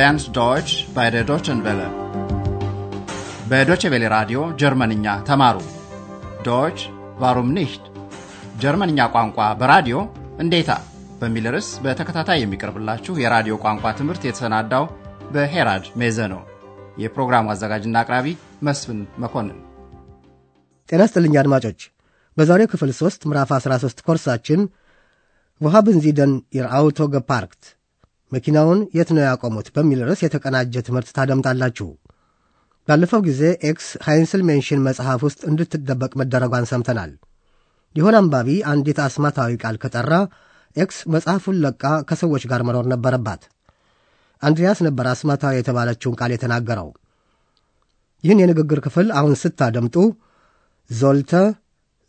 lernt Deutsch bei der Deutschen Welle. በዶቼ ቬለ ራዲዮ ጀርመንኛ ተማሩ። ዶች ዋሩም ኒሽት ጀርመንኛ ቋንቋ በራዲዮ እንዴታ በሚል ርዕስ በተከታታይ የሚቀርብላችሁ የራዲዮ ቋንቋ ትምህርት የተሰናዳው በሄራድ ሜዘ ነው። የፕሮግራሙ አዘጋጅና አቅራቢ መስፍን መኮንን። ጤና ይስጥልኝ አድማጮች። በዛሬው ክፍል ሦስት ምዕራፍ 13 ኮርሳችን ውሃብን ዚደን ኢር ገፓርክት መኪናውን የት ነው ያቆሙት በሚል ርዕስ የተቀናጀ ትምህርት ታደምጣላችሁ። ባለፈው ጊዜ ኤክስ ሃይንስል ሜንሽን መጽሐፍ ውስጥ እንድትደበቅ መደረጓን ሰምተናል። የሆነ አንባቢ አንዲት አስማታዊ ቃል ከጠራ ኤክስ መጽሐፉን ለቃ ከሰዎች ጋር መኖር ነበረባት። አንድሪያስ ነበር አስማታዊ የተባለችውን ቃል የተናገረው። ይህን የንግግር ክፍል አሁን ስታደምጡ ዞልተ፣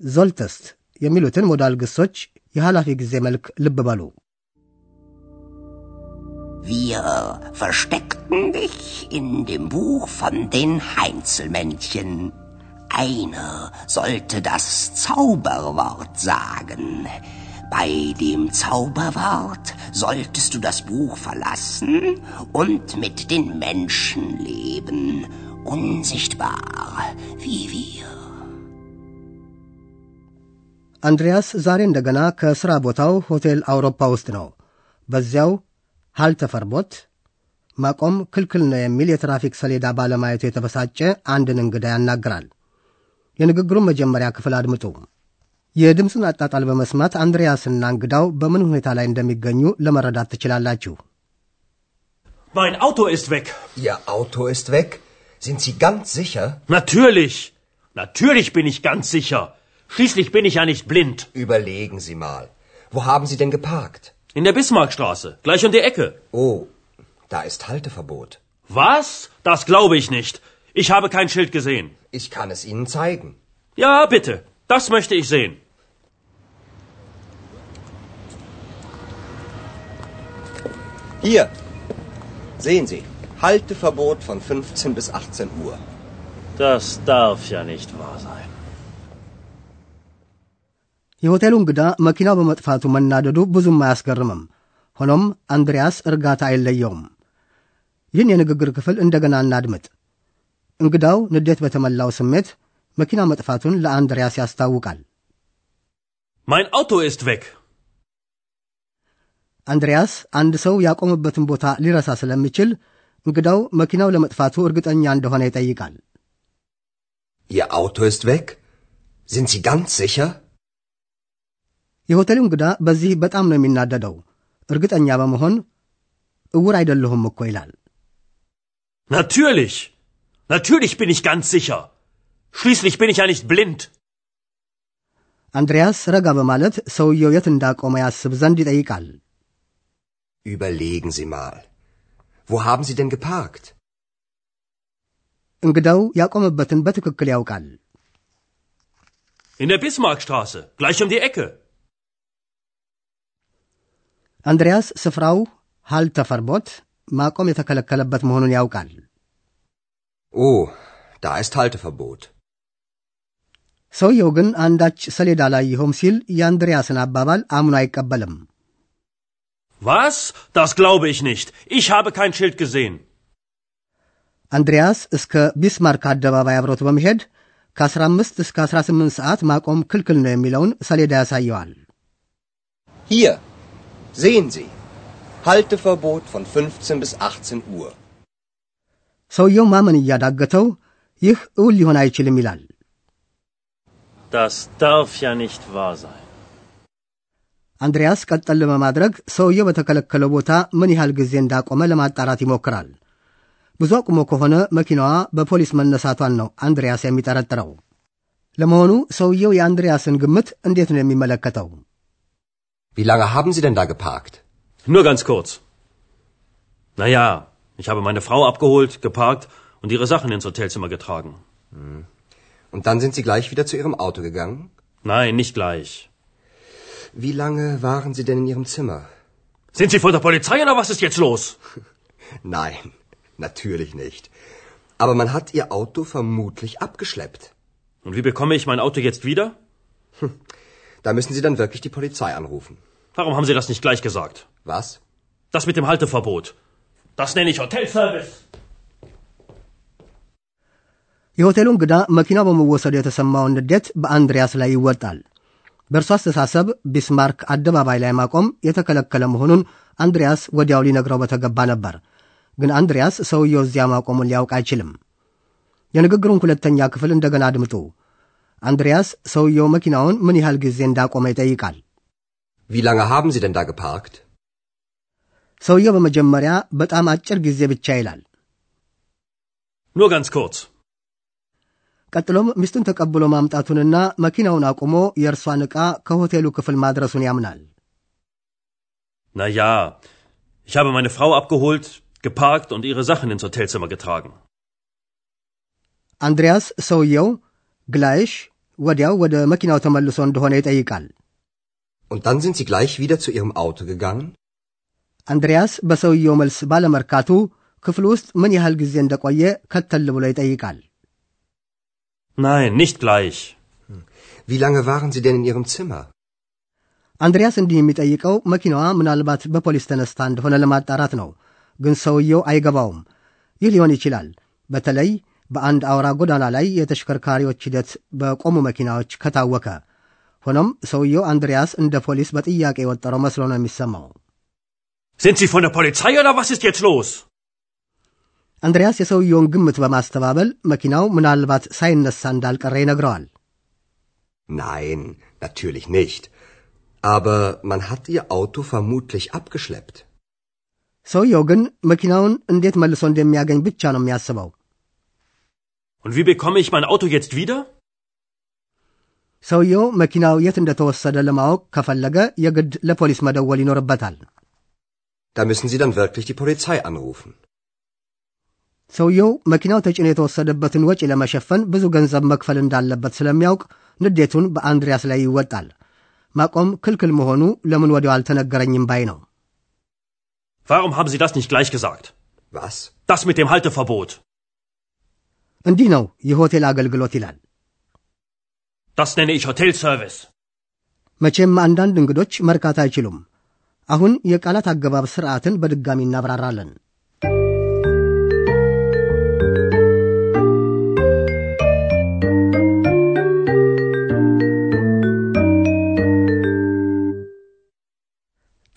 ዞልተስት የሚሉትን ሞዳል ግሶች የኃላፊ ጊዜ መልክ ልብ በሉ። Wir versteckten dich in dem Buch von den Heinzelmännchen. Einer sollte das Zauberwort sagen. Bei dem Zauberwort solltest du das Buch verlassen und mit den Menschen leben, unsichtbar wie wir. አንድሪያስ ዛሬ እንደገና ከሥራ ቦታው ሆቴል አውሮፓ ውስጥ ነው። በዚያው ሀልተፈርቦት ማቆም ክልክል ነው የሚል የትራፊክ ሰሌዳ ባለማየቱ የተበሳጨ አንድን እንግዳ ያናግራል። የንግግሩን መጀመሪያ ክፍል አድምጡ። የድምፁን አጣጣል በመስማት አንድሪያስና እንግዳው በምን ሁኔታ ላይ እንደሚገኙ ለመረዳት ትችላላችሁ። Mein Auto ist weg. Ihr Auto ist weg? Sind Sie ganz sicher? Natürlich. Natürlich bin ich ganz sicher. Schließlich bin ich ja nicht blind. Überlegen Sie mal. Wo haben Sie denn geparkt? In der Bismarckstraße, gleich um die Ecke. Oh, da ist Halteverbot. Was? Das glaube ich nicht. Ich habe kein Schild gesehen. Ich kann es Ihnen zeigen. Ja, bitte. Das möchte ich sehen. Hier. Sehen Sie. Halteverbot von 15 bis 18 Uhr. Das darf ja nicht wahr sein. የሆቴሉ እንግዳ መኪናው በመጥፋቱ መናደዱ ብዙም አያስገርምም። ሆኖም አንድሪያስ እርጋታ አይለየውም። ይህን የንግግር ክፍል እንደገና እናድምጥ። እንግዳው ንዴት በተሞላው ስሜት መኪና መጥፋቱን ለአንድሪያስ ያስታውቃል። Mein Auto ist weg. አንድሪያስ አንድ ሰው ያቆመበትን ቦታ ሊረሳ ስለሚችል እንግዳው መኪናው ለመጥፋቱ እርግጠኛ እንደሆነ ይጠይቃል። Ihr Auto ist weg? Sind Sie ganz sicher? የሆቴሉ እንግዳ በዚህ በጣም ነው የሚናደደው። እርግጠኛ በመሆን እውር አይደለሁም እኮ ይላል። Natürlich. Natürlich bin ich ganz sicher. Schließlich bin ich ja nicht blind. አንድሪያስ ረጋ በማለት ሰውየው የት እንዳቆመ ያስብ ዘንድ ይጠይቃል። Überlegen Sie mal. Wo haben Sie denn geparkt? እንግዳው ያቆመበትን በትክክል ያውቃል። In der Bismarckstraße, gleich um die Ecke. አንድሪያስ ስፍራው ሀልተፈርቦት ማቆም የተከለከለበት መሆኑን ያውቃል። Oh, da ist Halteverbot. ሰውየው ግን አንዳች ሰሌዳ ላይ ይሆም ሲል የአንድሪያስን አባባል አምኖ አይቀበልም። Was? Das glaube ich nicht. Ich habe kein Schild gesehen. አንድሪያስ እስከ ቢስማርክ አደባባይ አብሮት በመሄድ ከ15 እስከ 18 ሰዓት ማቆም ክልክል ነው የሚለውን ሰሌዳ ያሳየዋል። Hier. Sehen Sie. Halteverbot von 15 bis 18 Uhr. ሰውየው ማመን እያዳገተው ይህ እውን ሊሆን አይችልም ይላል። Das darf ja nicht wahr sein. አንድሪያስ ቀጠል በማድረግ ሰውየው በተከለከለው ቦታ ምን ያህል ጊዜ እንዳቆመ ለማጣራት ይሞክራል። ብዙ አቁሞ ከሆነ መኪናዋ በፖሊስ መነሳቷን ነው አንድሪያስ የሚጠረጥረው። ለመሆኑ ሰውየው የአንድሪያስን ግምት እንዴት ነው የሚመለከተው? Wie lange haben Sie denn da geparkt? Nur ganz kurz. Naja, ich habe meine Frau abgeholt, geparkt und ihre Sachen ins Hotelzimmer getragen. Und dann sind Sie gleich wieder zu Ihrem Auto gegangen? Nein, nicht gleich. Wie lange waren Sie denn in Ihrem Zimmer? Sind Sie von der Polizei oder was ist jetzt los? Nein, natürlich nicht. Aber man hat Ihr Auto vermutlich abgeschleppt. Und wie bekomme ich mein Auto jetzt wieder? Da müssen Sie dann wirklich die Polizei anrufen. Warum haben Sie das nicht gleich gesagt? Was? Das mit dem Halteverbot. Das nenne ich Hotelservice. የሆቴሉ እንግዳ መኪናው በመወሰዱ የተሰማውን ንዴት በአንድሪያስ ላይ ይወጣል። በእርሱ አስተሳሰብ ቢስማርክ አደባባይ ላይ ማቆም የተከለከለ መሆኑን አንድሪያስ ወዲያው ሊነግረው በተገባ ነበር። ግን አንድሪያስ ሰውየው እዚያ ማቆሙን ሊያውቅ አይችልም። የንግግሩን ሁለተኛ ክፍል እንደገና አድምጡ። አንድሪያስ ሰውየው መኪናውን ምን ያህል ጊዜ እንዳቆመ ይጠይቃል። Wie lange haben Sie denn da geparkt? ሰውየው በመጀመሪያ በጣም አጭር ጊዜ ብቻ ይላል። Nur ganz kurz. ቀጥሎም ሚስቱን ተቀብሎ ማምጣቱንና መኪናውን አቁሞ የእርሷን ዕቃ ከሆቴሉ ክፍል ማድረሱን ያምናል። Na ja, ich habe meine Frau abgeholt, geparkt und ihre Sachen ins Hotelzimmer getragen. አንድሪያስ ሰውየው ግላይሽ ወዲያው ወደ መኪናው ተመልሶ እንደሆነ ይጠይቃል። Und dann sind Sie gleich wieder zu Ihrem Auto gegangen? አንድሪያስ በሰውየው መልስ ባለመርካቱ ክፍል ውስጥ ምን ያህል ጊዜ እንደቆየ ከተል ብሎ ይጠይቃል። Nein, nicht gleich. Wie lange waren Sie denn in Ihrem Zimmer? አንድሪያስ እንዲህ የሚጠይቀው መኪናዋ ምናልባት በፖሊስ ተነስታ እንደሆነ ለማጣራት ነው። ግን ሰውየው አይገባውም። ይህ ሊሆን ይችላል በተለይ በአንድ አውራ ጎዳና ላይ የተሽከርካሪዎች ሂደት በቆሙ መኪናዎች ከታወከ። ሆኖም ሰውየው አንድሪያስ እንደ ፖሊስ በጥያቄ የወጠረው መስሎ ነው የሚሰማው። Sind Sie von der Polizei oder was ist jetzt los? አንድሪያስ የሰውየውን ግምት በማስተባበል መኪናው ምናልባት ሳይነሳ እንዳልቀረ ይነግረዋል። Nein, natürlich nicht. Aber man hat Ihr Auto vermutlich abgeschleppt. ሰውየው ግን መኪናውን እንዴት መልሶ እንደሚያገኝ ብቻ ነው የሚያስበው። Und wie bekomme ich mein Auto jetzt wieder? ሰውየው መኪናው የት እንደተወሰደ ለማወቅ ከፈለገ የግድ ለፖሊስ መደወል ይኖርበታል። Da müssen Sie dann wirklich die Polizei anrufen. ሰውየው መኪናው ተጭኖ የተወሰደበትን ወጪ ለመሸፈን ብዙ ገንዘብ መክፈል እንዳለበት ስለሚያውቅ ንዴቱን በአንድሪያስ ላይ ይወጣል። ማቆም ክልክል መሆኑ ለምን ወዲያው አልተነገረኝም ባይ ነው። Warum haben Sie das nicht gleich gesagt? Was? Das mit dem Halteverbot. እንዲህ ነው የሆቴል አገልግሎት ይላል። Das nenne ich Hotelservice. መቼም አንዳንድ እንግዶች መርካት አይችሉም። አሁን የቃላት አገባብ ስርዓትን በድጋሚ እናብራራለን።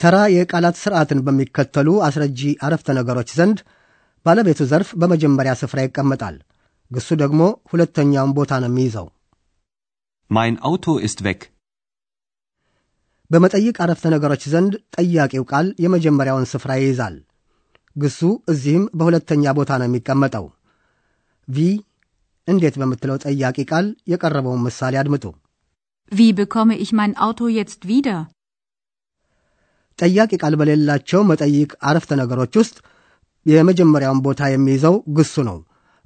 ተራ የቃላት ስርዓትን በሚከተሉ አስረጂ አረፍተ ነገሮች ዘንድ ባለቤቱ ዘርፍ በመጀመሪያ ስፍራ ይቀመጣል። ግሱ ደግሞ ሁለተኛውን ቦታ ነው የሚይዘው። Mein Auto ist weg. በመጠይቅ አረፍተ ነገሮች ዘንድ ጠያቂው ቃል የመጀመሪያውን ስፍራ ይይዛል። ግሱ እዚህም በሁለተኛ ቦታ ነው የሚቀመጠው። ቪ እንዴት በምትለው ጠያቂ ቃል የቀረበውን ምሳሌ አድምጡ። Wie bekomme ich mein Auto jetzt wieder? ጠያቂ ቃል በሌላቸው መጠይቅ አረፍተ ነገሮች ውስጥ የመጀመሪያውን ቦታ የሚይዘው ግሱ ነው።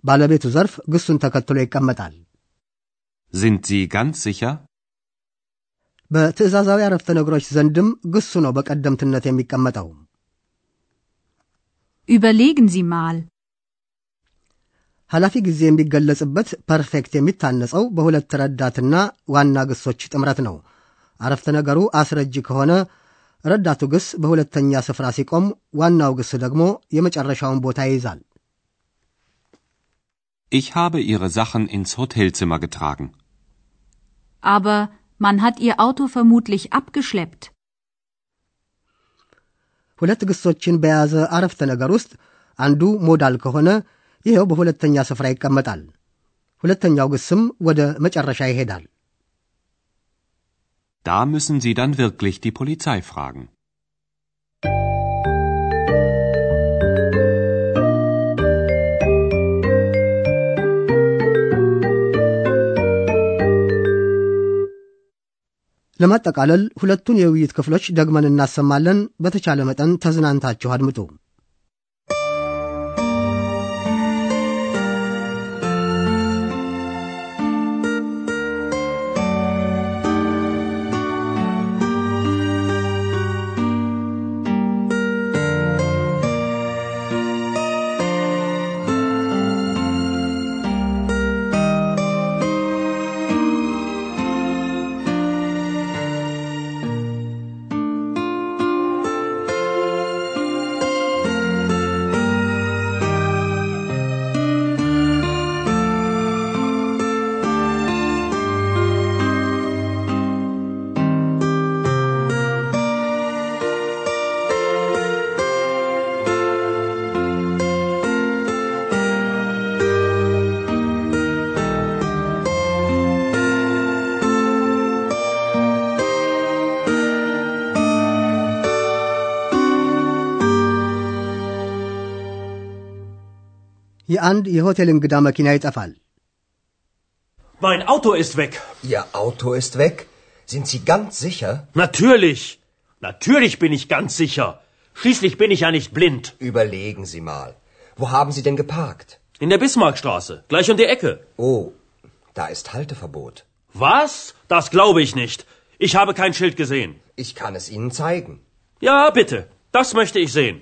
ባለቤቱ ዘርፍ ግሱን ተከትሎ ይቀመጣል። Sind Sie ganz sicher? በትዕዛዛዊ አረፍተ ነገሮች ዘንድም ግሱ ነው በቀደምትነት የሚቀመጠው። Überlegen Sie mal. ኃላፊ ጊዜ የሚገለጽበት ፐርፌክት የሚታነጸው በሁለት ረዳትና ዋና ግሶች ጥምረት ነው። አረፍተ ነገሩ አስረጂ ከሆነ ረዳቱ ግስ በሁለተኛ ስፍራ ሲቆም፣ ዋናው ግስ ደግሞ የመጨረሻውን ቦታ ይይዛል። Ich habe Ihre Sachen ins Hotelzimmer getragen. Aber man hat Ihr Auto vermutlich abgeschleppt. ሁለት ግሶችን በያዘ አረፍተ ነገር ውስጥ አንዱ ሞዳል ከሆነ ይኸው በሁለተኛ ስፍራ ይቀመጣል። ሁለተኛው ግስም ወደ መጨረሻ ይሄዳል። Da müssen Sie dann wirklich die Polizei fragen. ለማጠቃለል ሁለቱን የውይይት ክፍሎች ደግመን እናሰማለን። በተቻለ መጠን ተዝናንታችሁ አድምጡ። የአንድ የሆቴል እንግዳ መኪና ይጠፋል። Mein Auto ist weg. Ihr Auto ist weg? Sind Sie ganz sicher? Natürlich. Natürlich bin ich ganz sicher. Schließlich bin ich ja nicht blind. Überlegen Sie mal. Wo haben Sie denn geparkt? In der Bismarckstraße, gleich um die Ecke. Oh, da ist Halteverbot. Was? Das glaube ich nicht. Ich habe kein Schild gesehen. Ich kann es Ihnen zeigen. Ja, bitte. Das möchte ich sehen.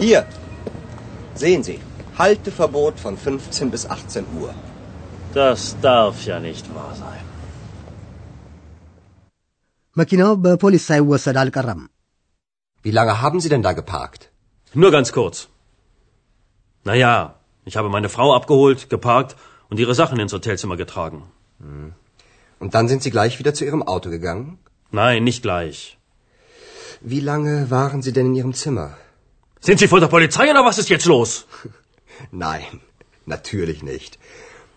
Hier. Sehen Sie. Halteverbot von 15 bis 18 Uhr. Das darf ja nicht wahr sein. መኪናው በፖሊስ ሳይወሰድ አልቀረም። Wie lange haben Sie denn da geparkt? Nur ganz kurz. Naja, ich habe meine Frau abgeholt, geparkt und ihre Sachen ins Hotelzimmer getragen. Und dann sind Sie gleich wieder zu Ihrem Auto gegangen? Nein, nicht gleich. Wie lange waren Sie denn in Ihrem Zimmer? Sind Sie von der Polizei oder was ist jetzt los? Nein, natürlich nicht.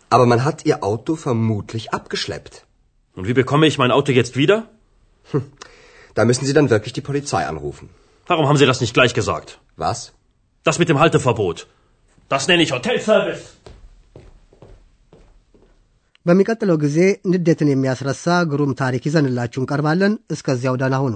Aber man hat Ihr Auto vermutlich abgeschleppt. Und wie bekomme ich mein Auto jetzt wieder? Da müssen Sie dann wirklich die Polizei anrufen. Warum haben Sie das nicht gleich gesagt? Was? Das mit dem Halteverbot. Das nenne ich Hotelservice. በሚቀጥለው ጊዜ ንዴትን የሚያስረሳ ግሩም ታሪክ ይዘንላችሁ እንቀርባለን። እስከዚያው ደህና ሁኑ።